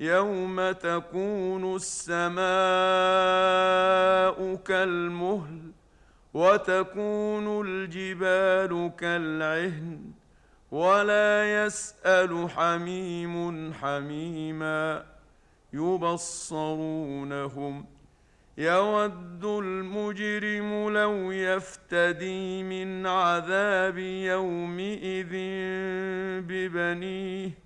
يوم تكون السماء كالمهل وتكون الجبال كالعهن ولا يسال حميم حميما يبصرونهم يود المجرم لو يفتدي من عذاب يومئذ ببنيه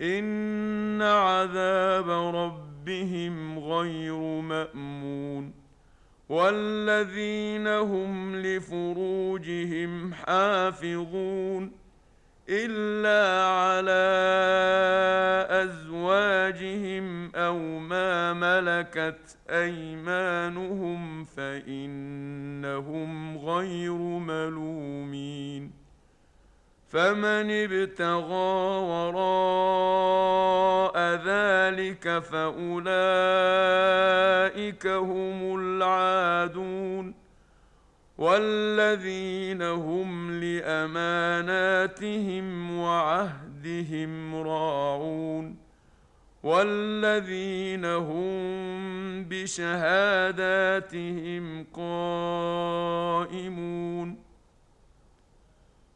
ان عذاب ربهم غير مامون والذين هم لفروجهم حافظون الا على ازواجهم أو ما ملكت ايمانهم فانهم غير ملومين فمن ابتغى وراء ذلك فأولئك هم العادون والذين هم لأماناتهم وعهدهم راعون والذين هم بشهاداتهم قائمون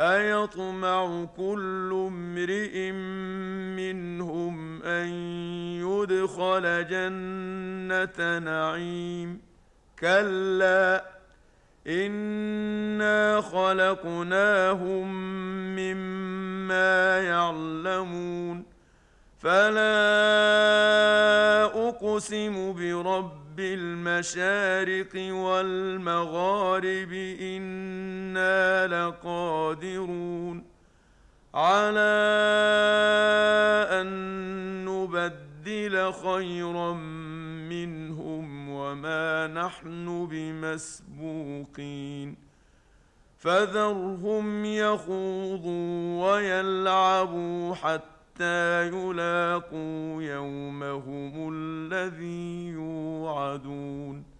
أيطمع كل امرئ منهم أن يدخل جنة نعيم. كلا إنا خلقناهم مما يعلمون. فلا أقسم برب بالمشارق والمغارب إنا لقادرون على أن نبدل خيرا منهم وما نحن بمسبوقين فذرهم يخوضوا ويلعبوا حتى يلاقوا يومهم الذي يوعدون